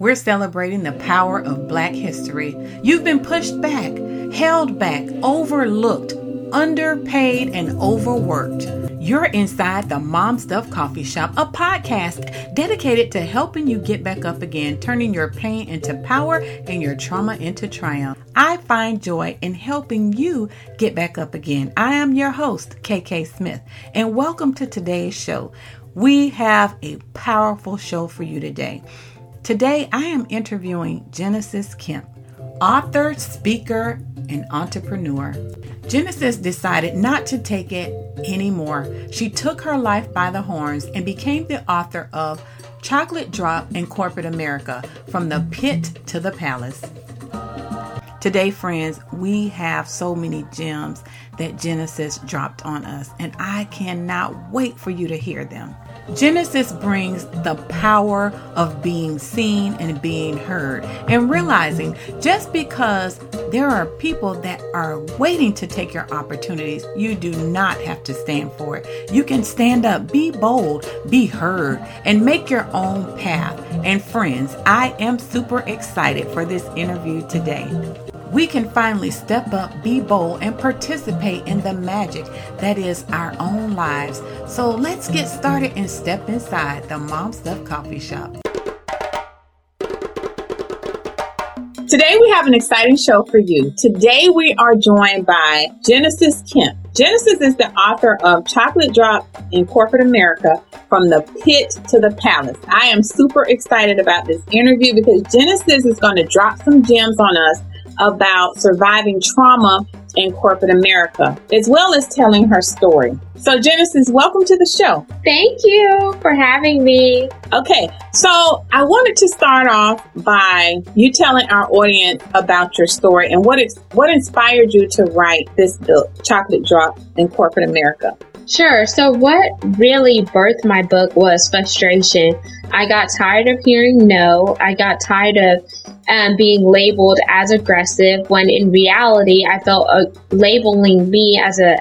We're celebrating the power of Black history. You've been pushed back, held back, overlooked, underpaid, and overworked. You're inside the Mom Stuff Coffee Shop, a podcast dedicated to helping you get back up again, turning your pain into power and your trauma into triumph. I find joy in helping you get back up again. I am your host, KK Smith, and welcome to today's show. We have a powerful show for you today. Today, I am interviewing Genesis Kemp, author, speaker, and entrepreneur. Genesis decided not to take it anymore. She took her life by the horns and became the author of Chocolate Drop in Corporate America From the Pit to the Palace. Today, friends, we have so many gems that Genesis dropped on us, and I cannot wait for you to hear them. Genesis brings the power of being seen and being heard, and realizing just because there are people that are waiting to take your opportunities, you do not have to stand for it. You can stand up, be bold, be heard, and make your own path. And friends, I am super excited for this interview today we can finally step up, be bold, and participate in the magic that is our own lives. So let's get started and step inside the Mom Stuff Coffee Shop. Today we have an exciting show for you. Today we are joined by Genesis Kemp. Genesis is the author of Chocolate Drop in Corporate America from the pit to the palace. I am super excited about this interview because Genesis is going to drop some gems on us about surviving trauma in corporate America, as well as telling her story. So, Genesis, welcome to the show. Thank you for having me. Okay, so I wanted to start off by you telling our audience about your story and what ex- what inspired you to write this book, Chocolate Drop in Corporate America. Sure. So, what really birthed my book was frustration. I got tired of hearing no. I got tired of um, being labeled as aggressive when in reality, I felt uh, labeling me as a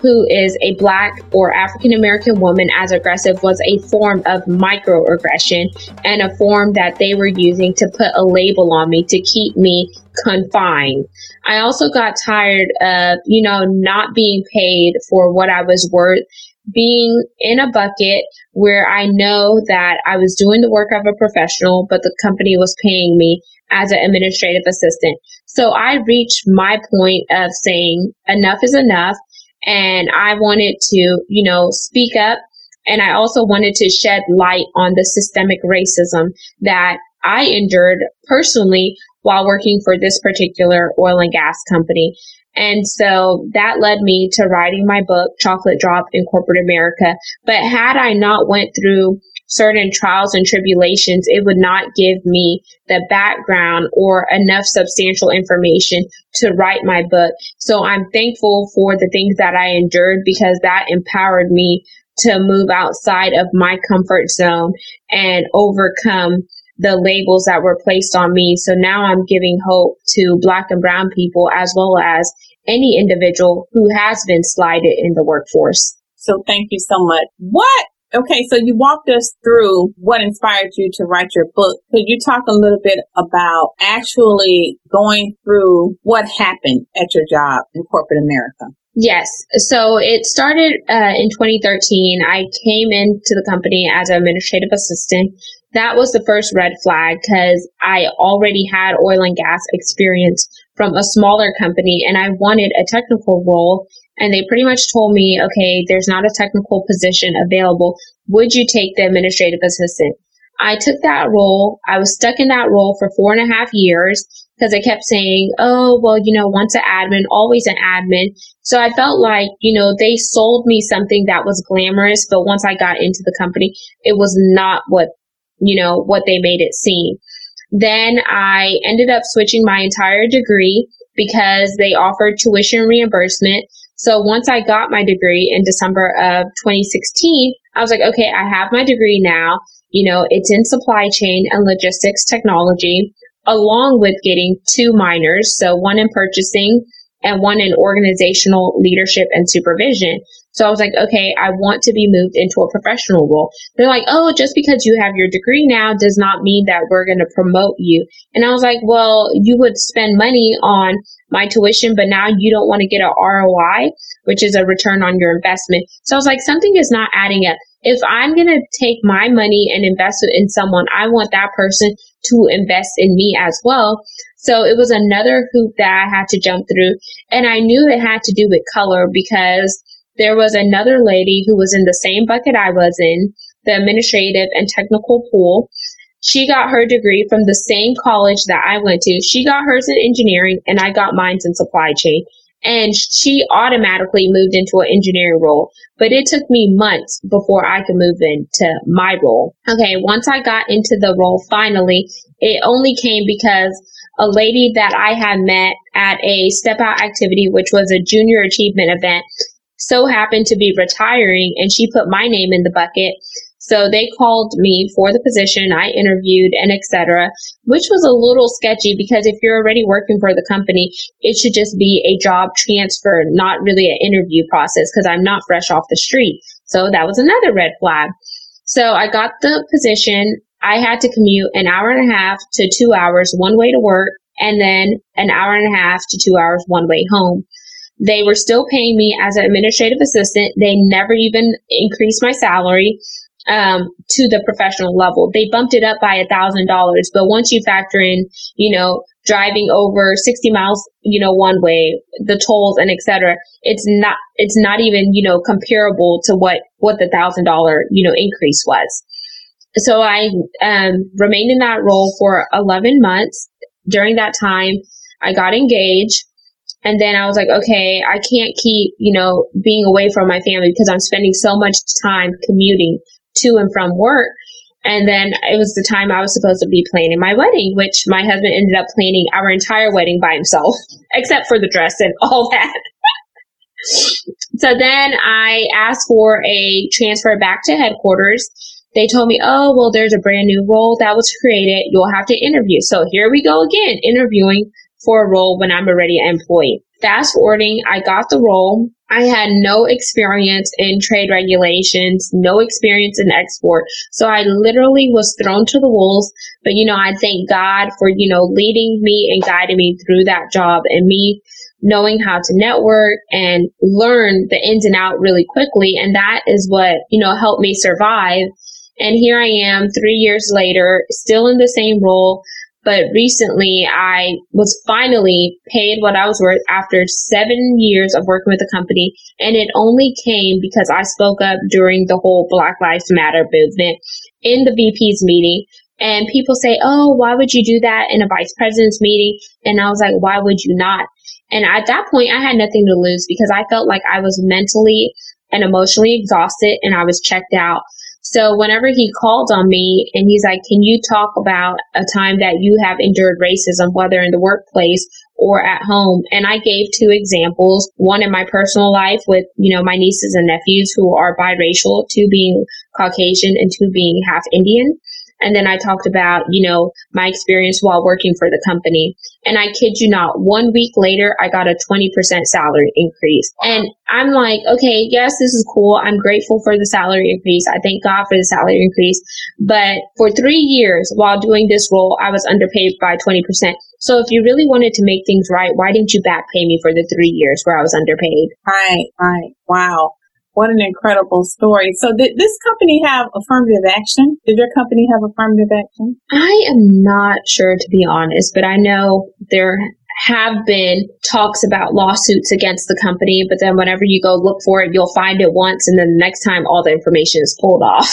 who is a black or African American woman as aggressive was a form of microaggression and a form that they were using to put a label on me to keep me confined. I also got tired of, you know, not being paid for what I was worth, being in a bucket where I know that I was doing the work of a professional, but the company was paying me as an administrative assistant. So I reached my point of saying enough is enough. And I wanted to, you know, speak up. And I also wanted to shed light on the systemic racism that I endured personally while working for this particular oil and gas company. And so that led me to writing my book, Chocolate Drop in Corporate America. But had I not went through certain trials and tribulations, it would not give me the background or enough substantial information to write my book. So I'm thankful for the things that I endured because that empowered me to move outside of my comfort zone and overcome the labels that were placed on me. So now I'm giving hope to black and brown people as well as any individual who has been slighted in the workforce. So thank you so much. What? Okay, so you walked us through what inspired you to write your book. Could you talk a little bit about actually going through what happened at your job in corporate America? Yes. So it started uh, in 2013. I came into the company as an administrative assistant that was the first red flag because I already had oil and gas experience from a smaller company and I wanted a technical role. And they pretty much told me, okay, there's not a technical position available. Would you take the administrative assistant? I took that role. I was stuck in that role for four and a half years because I kept saying, oh, well, you know, once an admin, always an admin. So I felt like, you know, they sold me something that was glamorous, but once I got into the company, it was not what you know, what they made it seem. Then I ended up switching my entire degree because they offered tuition reimbursement. So once I got my degree in December of 2016, I was like, okay, I have my degree now. You know, it's in supply chain and logistics technology, along with getting two minors. So one in purchasing and one in organizational leadership and supervision. So I was like, okay, I want to be moved into a professional role. They're like, oh, just because you have your degree now does not mean that we're going to promote you. And I was like, well, you would spend money on my tuition, but now you don't want to get a ROI, which is a return on your investment. So I was like, something is not adding up. If I'm going to take my money and invest it in someone, I want that person to invest in me as well. So it was another hoop that I had to jump through. And I knew it had to do with color because there was another lady who was in the same bucket I was in, the administrative and technical pool. She got her degree from the same college that I went to. She got hers in engineering and I got mine in supply chain. And she automatically moved into an engineering role. But it took me months before I could move into my role. Okay, once I got into the role finally, it only came because a lady that I had met at a step out activity, which was a junior achievement event, so happened to be retiring and she put my name in the bucket. So they called me for the position. I interviewed and etc., which was a little sketchy because if you're already working for the company, it should just be a job transfer, not really an interview process because I'm not fresh off the street. So that was another red flag. So I got the position. I had to commute an hour and a half to two hours one way to work and then an hour and a half to two hours one way home. They were still paying me as an administrative assistant. They never even increased my salary um, to the professional level. They bumped it up by a thousand dollars, but once you factor in, you know, driving over 60 miles, you know, one way, the tolls and etc., it's not, it's not even, you know, comparable to what, what the thousand dollar, you know, increase was. So I, um, remained in that role for 11 months. During that time, I got engaged. And then I was like, okay, I can't keep, you know, being away from my family because I'm spending so much time commuting to and from work. And then it was the time I was supposed to be planning my wedding, which my husband ended up planning our entire wedding by himself, except for the dress and all that. so then I asked for a transfer back to headquarters. They told me, oh, well, there's a brand new role that was created. You'll have to interview. So here we go again, interviewing for a role when I'm already an employee. Fast forwarding, I got the role. I had no experience in trade regulations, no experience in export. So I literally was thrown to the wolves. But, you know, I thank God for, you know, leading me and guiding me through that job and me knowing how to network and learn the ins and out really quickly. And that is what, you know, helped me survive. And here I am three years later, still in the same role, but recently I was finally paid what I was worth after seven years of working with the company. And it only came because I spoke up during the whole Black Lives Matter movement in the VP's meeting. And people say, Oh, why would you do that in a vice president's meeting? And I was like, why would you not? And at that point, I had nothing to lose because I felt like I was mentally and emotionally exhausted and I was checked out. So whenever he called on me and he's like, can you talk about a time that you have endured racism, whether in the workplace or at home? And I gave two examples, one in my personal life with, you know, my nieces and nephews who are biracial, two being Caucasian and two being half Indian. And then I talked about, you know, my experience while working for the company. And I kid you not, one week later, I got a 20% salary increase. And I'm like, okay, yes, this is cool. I'm grateful for the salary increase. I thank God for the salary increase. But for three years while doing this role, I was underpaid by 20%. So if you really wanted to make things right, why didn't you back pay me for the three years where I was underpaid? Right, right. Wow. What an incredible story. So did this company have affirmative action? Did your company have affirmative action? I am not sure to be honest, but I know there have been talks about lawsuits against the company, but then whenever you go look for it, you'll find it once and then the next time all the information is pulled off.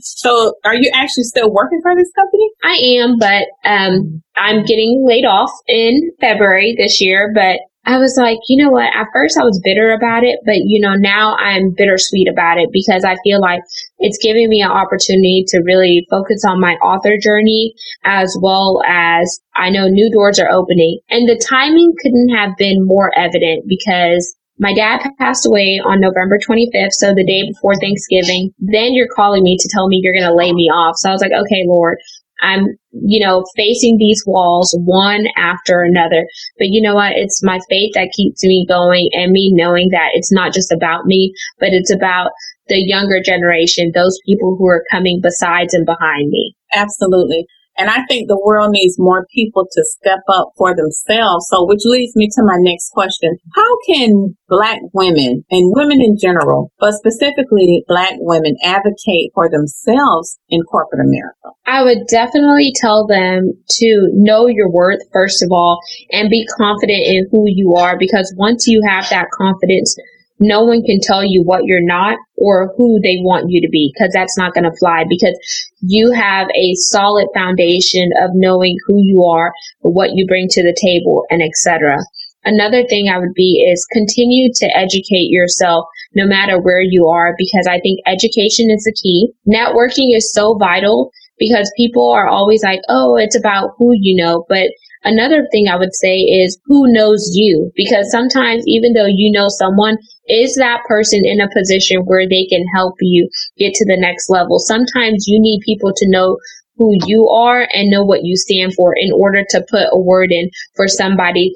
So are you actually still working for this company? I am, but um, I'm getting laid off in February this year, but I was like, you know what? At first I was bitter about it, but you know, now I'm bittersweet about it because I feel like it's giving me an opportunity to really focus on my author journey as well as I know new doors are opening and the timing couldn't have been more evident because my dad passed away on November 25th, so the day before Thanksgiving. Then you're calling me to tell me you're going to lay me off. So I was like, okay, Lord, I'm, you know, facing these walls one after another. But you know what? It's my faith that keeps me going and me knowing that it's not just about me, but it's about the younger generation, those people who are coming besides and behind me. Absolutely. And I think the world needs more people to step up for themselves. So, which leads me to my next question. How can black women and women in general, but specifically black women advocate for themselves in corporate America? I would definitely tell them to know your worth, first of all, and be confident in who you are because once you have that confidence, no one can tell you what you're not or who they want you to be because that's not going to fly because you have a solid foundation of knowing who you are, what you bring to the table, and etc. Another thing I would be is continue to educate yourself no matter where you are because I think education is the key. Networking is so vital because people are always like, oh, it's about who you know, but Another thing I would say is who knows you? Because sometimes even though you know someone, is that person in a position where they can help you get to the next level? Sometimes you need people to know who you are and know what you stand for in order to put a word in for somebody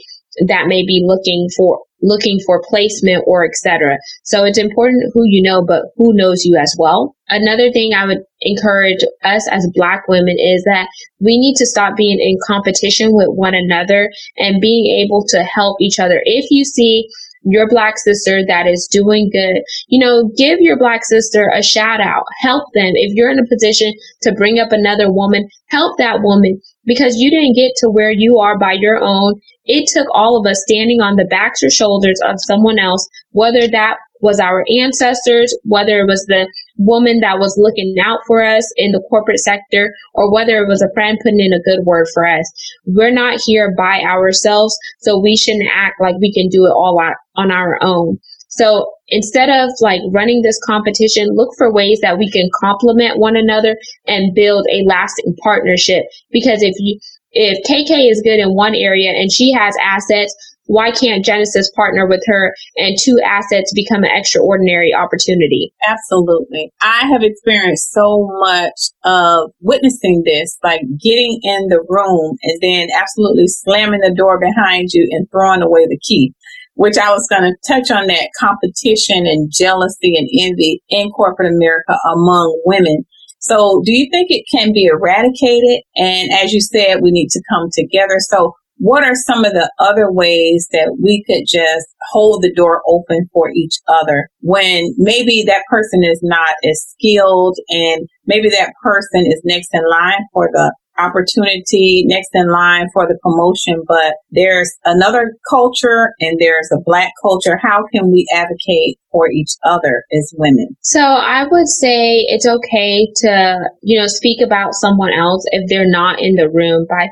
that may be looking for looking for placement or etc. So it's important who you know, but who knows you as well. Another thing I would encourage us as black women is that we need to stop being in competition with one another and being able to help each other. If you see your black sister that is doing good, you know, give your black sister a shout out. Help them. If you're in a position to bring up another woman, help that woman because you didn't get to where you are by your own. It took all of us standing on the backs or shoulders of someone else, whether that was our ancestors, whether it was the woman that was looking out for us in the corporate sector, or whether it was a friend putting in a good word for us. We're not here by ourselves, so we shouldn't act like we can do it all on our own. So instead of like running this competition, look for ways that we can complement one another and build a lasting partnership. Because if you, if KK is good in one area and she has assets, why can't Genesis partner with her and two assets become an extraordinary opportunity? Absolutely. I have experienced so much of witnessing this, like getting in the room and then absolutely slamming the door behind you and throwing away the key which I was going to touch on that competition and jealousy and envy in corporate America among women. So do you think it can be eradicated? And as you said, we need to come together. So what are some of the other ways that we could just hold the door open for each other when maybe that person is not as skilled and maybe that person is next in line for the opportunity next in line for the promotion, but there's another culture and there's a black culture. How can we advocate for each other as women? So I would say it's okay to, you know, speak about someone else if they're not in the room by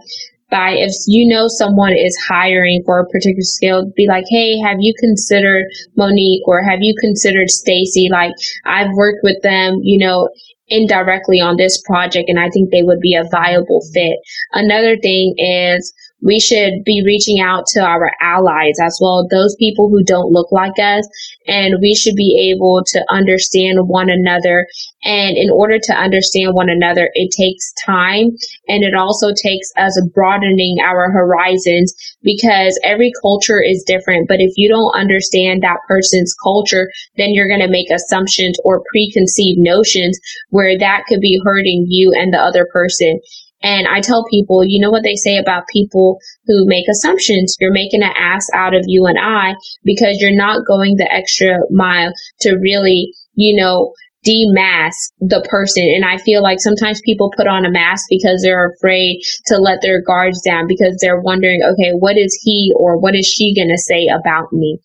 by if you know someone is hiring for a particular skill, be like, hey, have you considered Monique or have you considered Stacy? Like I've worked with them, you know, indirectly on this project and I think they would be a viable fit. Another thing is we should be reaching out to our allies as well, those people who don't look like us, and we should be able to understand one another. And in order to understand one another, it takes time and it also takes us broadening our horizons because every culture is different. But if you don't understand that person's culture, then you're going to make assumptions or preconceived notions where that could be hurting you and the other person. And I tell people, you know what they say about people who make assumptions? You're making an ass out of you and I because you're not going the extra mile to really, you know, demask the person. And I feel like sometimes people put on a mask because they're afraid to let their guards down because they're wondering, okay, what is he or what is she going to say about me?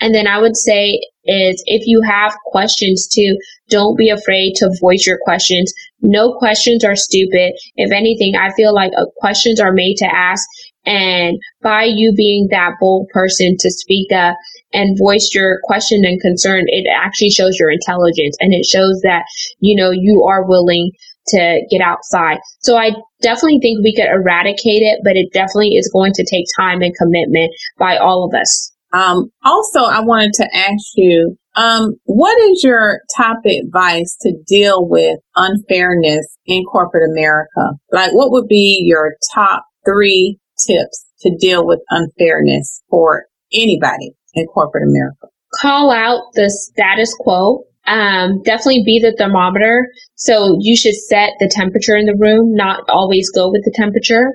And then I would say is if you have questions too, don't be afraid to voice your questions. No questions are stupid. If anything, I feel like uh, questions are made to ask. And by you being that bold person to speak up and voice your question and concern, it actually shows your intelligence and it shows that, you know, you are willing to get outside. So I definitely think we could eradicate it, but it definitely is going to take time and commitment by all of us. Um, also, I wanted to ask you Um, what is your top advice to deal with unfairness in corporate America? Like, what would be your top three tips to deal with unfairness for anybody in corporate America? Call out the status quo. Um, definitely be the thermometer. So you should set the temperature in the room, not always go with the temperature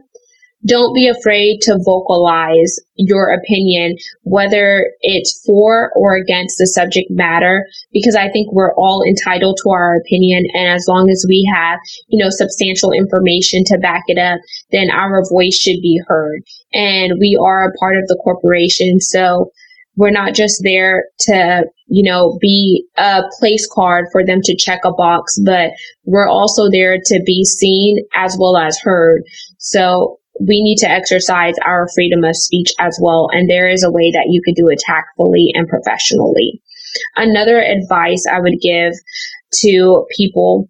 don't be afraid to vocalize your opinion, whether it's for or against the subject matter, because I think we're all entitled to our opinion. And as long as we have, you know, substantial information to back it up, then our voice should be heard. And we are a part of the corporation. So we're not just there to, you know, be a place card for them to check a box, but we're also there to be seen as well as heard. So we need to exercise our freedom of speech as well. And there is a way that you could do it tactfully and professionally. Another advice I would give to people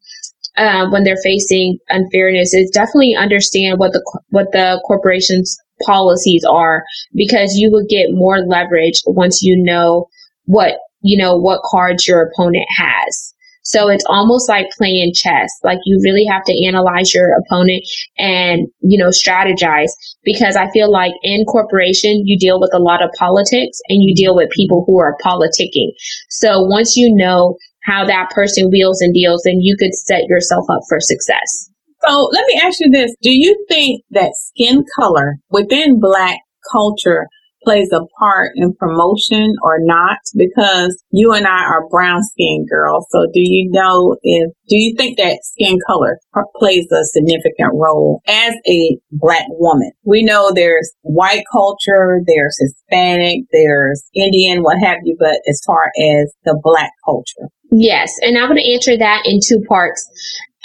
uh, when they're facing unfairness is definitely understand what the what the corporation's policies are because you will get more leverage once you know what you know what cards your opponent has. So it's almost like playing chess. Like you really have to analyze your opponent and, you know, strategize because I feel like in corporation, you deal with a lot of politics and you deal with people who are politicking. So once you know how that person wheels and deals, then you could set yourself up for success. So let me ask you this. Do you think that skin color within black culture plays a part in promotion or not because you and I are brown skinned girls. So do you know if, do you think that skin color plays a significant role as a black woman? We know there's white culture, there's Hispanic, there's Indian, what have you, but as far as the black culture. Yes, and I'm going to answer that in two parts.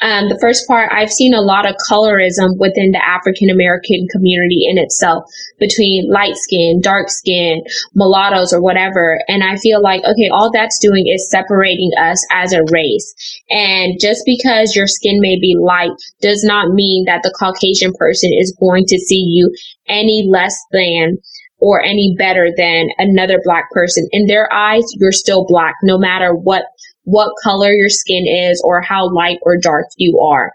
Um, the first part, I've seen a lot of colorism within the African American community in itself between light skin, dark skin, mulattoes, or whatever. And I feel like, okay, all that's doing is separating us as a race. And just because your skin may be light does not mean that the Caucasian person is going to see you any less than or any better than another black person. In their eyes, you're still black, no matter what what color your skin is or how light or dark you are.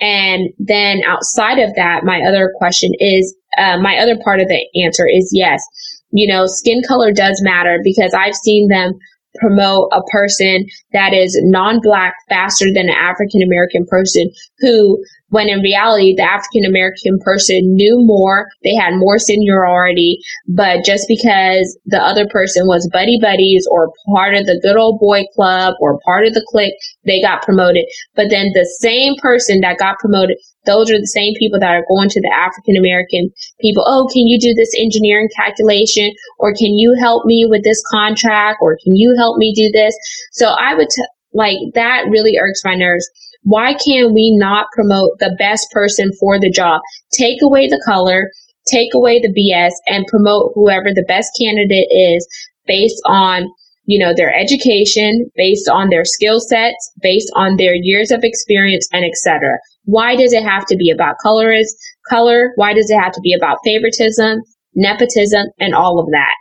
And then outside of that, my other question is, uh, my other part of the answer is yes. You know, skin color does matter because I've seen them promote a person that is non-black faster than an African American person who when in reality the African American person knew more, they had more seniority, but just because the other person was buddy buddies or part of the good old boy club or part of the clique, they got promoted. But then the same person that got promoted those are the same people that are going to the African American people. Oh, can you do this engineering calculation? Or can you help me with this contract? Or can you help me do this? So I would, t- like, that really irks my nerves. Why can we not promote the best person for the job? Take away the color, take away the BS, and promote whoever the best candidate is based on you know, their education, based on their skill sets, based on their years of experience, and etc. Why does it have to be about color? Is color? Why does it have to be about favoritism, nepotism, and all of that?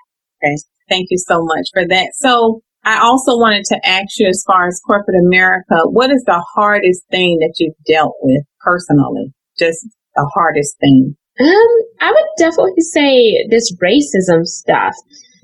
Okay, thank you so much for that. So, I also wanted to ask you, as far as corporate America, what is the hardest thing that you've dealt with personally? Just the hardest thing. Um, I would definitely say this racism stuff.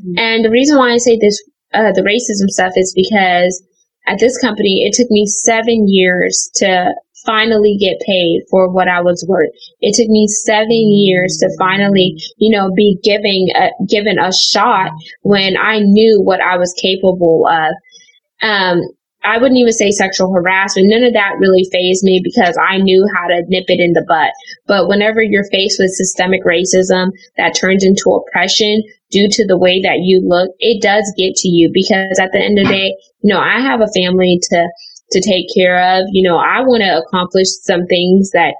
Mm-hmm. And the reason why I say this uh, the racism stuff is because at this company, it took me seven years to finally get paid for what I was worth. It took me seven years to finally, you know, be giving a, given a shot when I knew what I was capable of. Um, I wouldn't even say sexual harassment. None of that really phased me because I knew how to nip it in the butt. But whenever you're faced with systemic racism that turns into oppression due to the way that you look, it does get to you because at the end of the day, you know, I have a family to, to take care of. You know, I want to accomplish some things that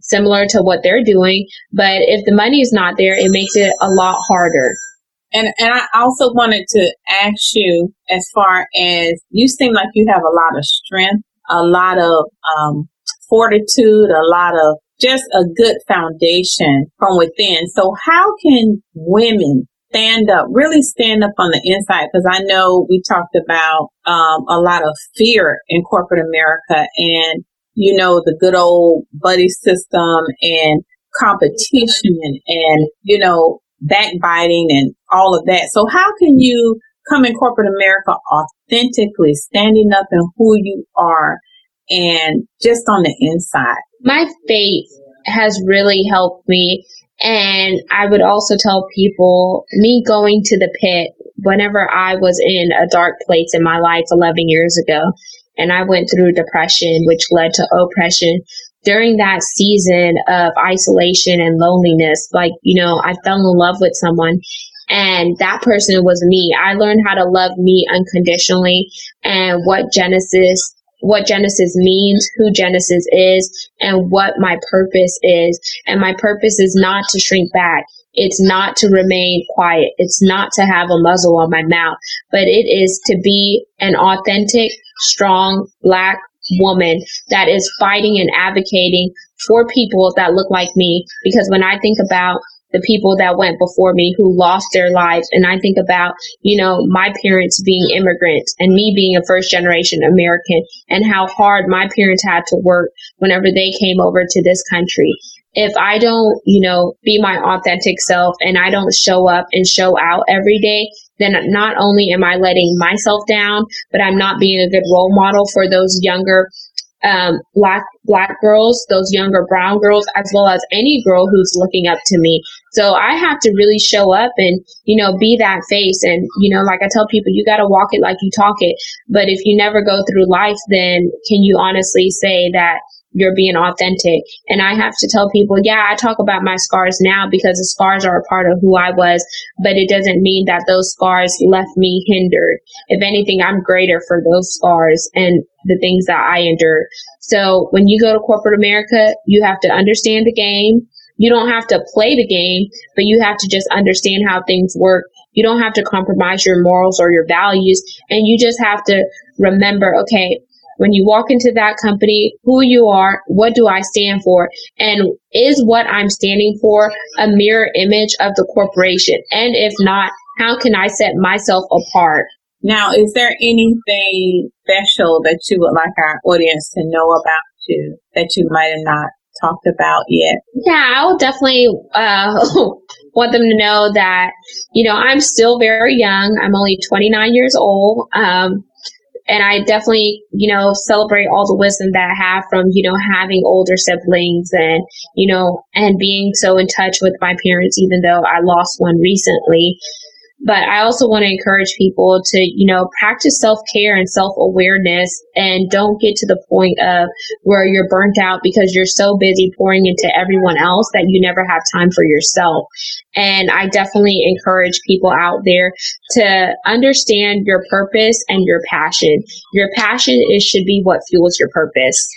similar to what they're doing. But if the money is not there, it makes it a lot harder. And and I also wanted to ask you, as far as you seem like you have a lot of strength, a lot of um, fortitude, a lot of just a good foundation from within. So how can women stand up, really stand up on the inside. Because I know we talked about um, a lot of fear in corporate America and, you know, the good old buddy system and competition and, you know, backbiting and all of that. So how can you come in corporate America authentically, standing up in who you are and just on the inside? My faith has really helped me. And I would also tell people, me going to the pit whenever I was in a dark place in my life 11 years ago, and I went through depression, which led to oppression. During that season of isolation and loneliness, like, you know, I fell in love with someone and that person was me. I learned how to love me unconditionally and what Genesis what Genesis means, who Genesis is, and what my purpose is. And my purpose is not to shrink back. It's not to remain quiet. It's not to have a muzzle on my mouth, but it is to be an authentic, strong, black woman that is fighting and advocating for people that look like me. Because when I think about the people that went before me who lost their lives. And I think about, you know, my parents being immigrants and me being a first generation American and how hard my parents had to work whenever they came over to this country. If I don't, you know, be my authentic self and I don't show up and show out every day, then not only am I letting myself down, but I'm not being a good role model for those younger um, black black girls, those younger brown girls, as well as any girl who's looking up to me. So I have to really show up and you know be that face. And you know, like I tell people, you got to walk it like you talk it. But if you never go through life, then can you honestly say that you're being authentic. And I have to tell people, yeah, I talk about my scars now because the scars are a part of who I was, but it doesn't mean that those scars left me hindered. If anything, I'm greater for those scars and the things that I endured. So when you go to corporate America, you have to understand the game. You don't have to play the game, but you have to just understand how things work. You don't have to compromise your morals or your values. And you just have to remember, okay, when you walk into that company, who you are, what do I stand for, and is what I'm standing for a mirror image of the corporation? And if not, how can I set myself apart? Now, is there anything special that you would like our audience to know about you that you might have not talked about yet? Yeah, I will definitely uh, want them to know that, you know, I'm still very young. I'm only 29 years old. Um, and I definitely, you know, celebrate all the wisdom that I have from, you know, having older siblings and, you know, and being so in touch with my parents, even though I lost one recently. But I also want to encourage people to, you know, practice self care and self awareness and don't get to the point of where you're burnt out because you're so busy pouring into everyone else that you never have time for yourself. And I definitely encourage people out there to understand your purpose and your passion. Your passion is should be what fuels your purpose.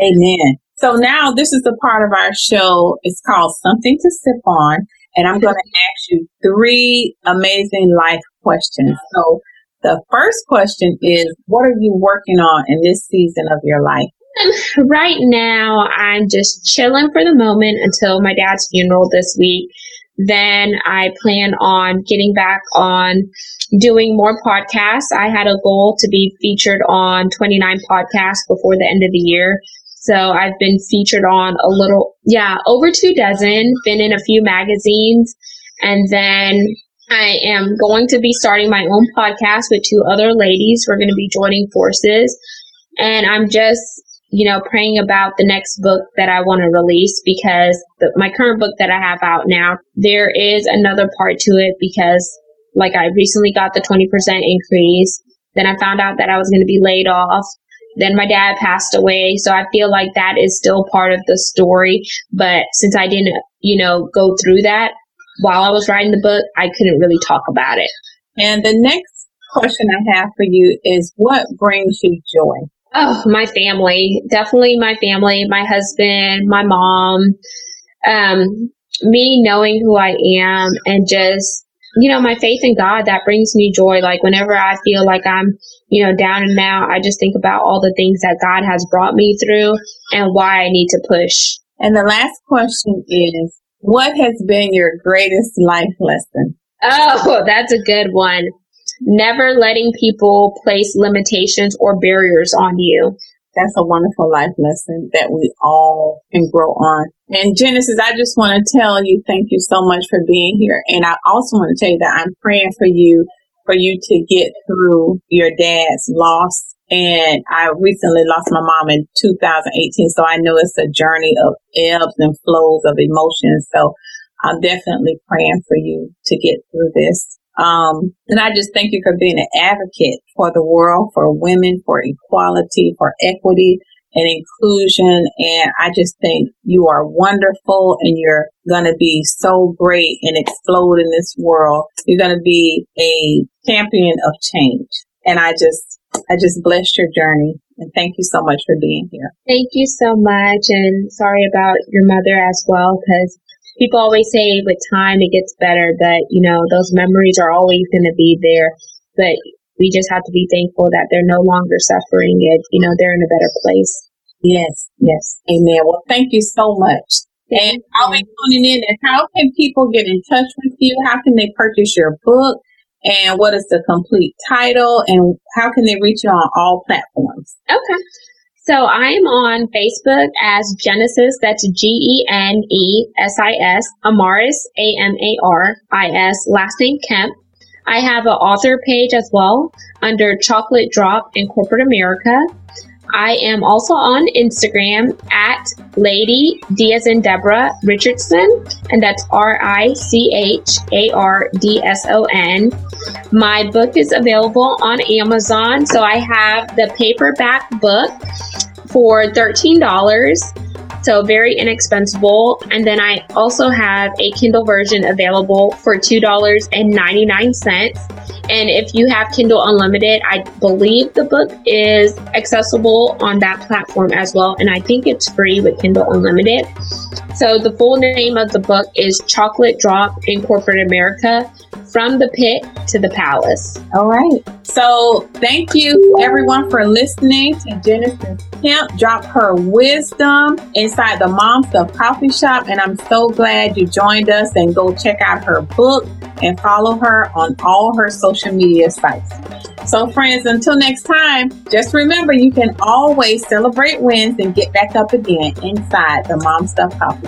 Amen. So now this is the part of our show. It's called Something to Sip On. And I'm going to ask you three amazing life questions. So the first question is, what are you working on in this season of your life? Right now, I'm just chilling for the moment until my dad's funeral this week. Then I plan on getting back on doing more podcasts. I had a goal to be featured on 29 podcasts before the end of the year. So I've been featured on a little, yeah, over two dozen, been in a few magazines. And then I am going to be starting my own podcast with two other ladies. We're going to be joining forces. And I'm just, you know, praying about the next book that I want to release because the, my current book that I have out now, there is another part to it because like I recently got the 20% increase. Then I found out that I was going to be laid off. Then my dad passed away. So I feel like that is still part of the story. But since I didn't, you know, go through that while I was writing the book, I couldn't really talk about it. And the next question I have for you is what brings you joy? Oh, my family. Definitely my family, my husband, my mom. Um, me knowing who I am and just you know, my faith in God that brings me joy. Like whenever I feel like I'm, you know, down and out, I just think about all the things that God has brought me through and why I need to push. And the last question is, what has been your greatest life lesson? Oh, that's a good one. Never letting people place limitations or barriers on you. That's a wonderful life lesson that we all can grow on. And Genesis, I just want to tell you thank you so much for being here. And I also want to tell you that I'm praying for you, for you to get through your dad's loss. And I recently lost my mom in 2018. So I know it's a journey of ebbs and flows of emotions. So I'm definitely praying for you to get through this. Um, and I just thank you for being an advocate for the world, for women, for equality, for equity and inclusion. And I just think you are wonderful and you're going to be so great and explode in this world. You're going to be a champion of change. And I just, I just bless your journey and thank you so much for being here. Thank you so much. And sorry about your mother as well, because people always say with time it gets better, but you know, those memories are always going to be there. But we just have to be thankful that they're no longer suffering it. You know, they're in a better place. Yes, yes. Amen. Well, thank you so much. Thank and I'll be tuning in. And how can people get in touch with you? How can they purchase your book? And what is the complete title? And how can they reach you on all platforms? Okay. So I'm on Facebook as Genesis, that's G-E-N-E-S-I-S, Amaris, A-M-A-R-I-S, last name Kemp. I have an author page as well under Chocolate Drop in Corporate America. I am also on Instagram at Lady D as in Deborah Richardson, and that's R I C H A R D S O N. My book is available on Amazon, so I have the paperback book for $13. So very inexpensive. And then I also have a Kindle version available for $2.99. And if you have Kindle Unlimited, I believe the book is accessible on that platform as well. And I think it's free with Kindle Unlimited. So the full name of the book is Chocolate Drop in Corporate America from the pit to the palace. All right. So thank you everyone for listening to Genesis Kemp drop her wisdom inside the Mom Stuff Coffee Shop. And I'm so glad you joined us and go check out her book and follow her on all her social media sites. So friends, until next time, just remember you can always celebrate wins and get back up again inside the Mom Stuff Coffee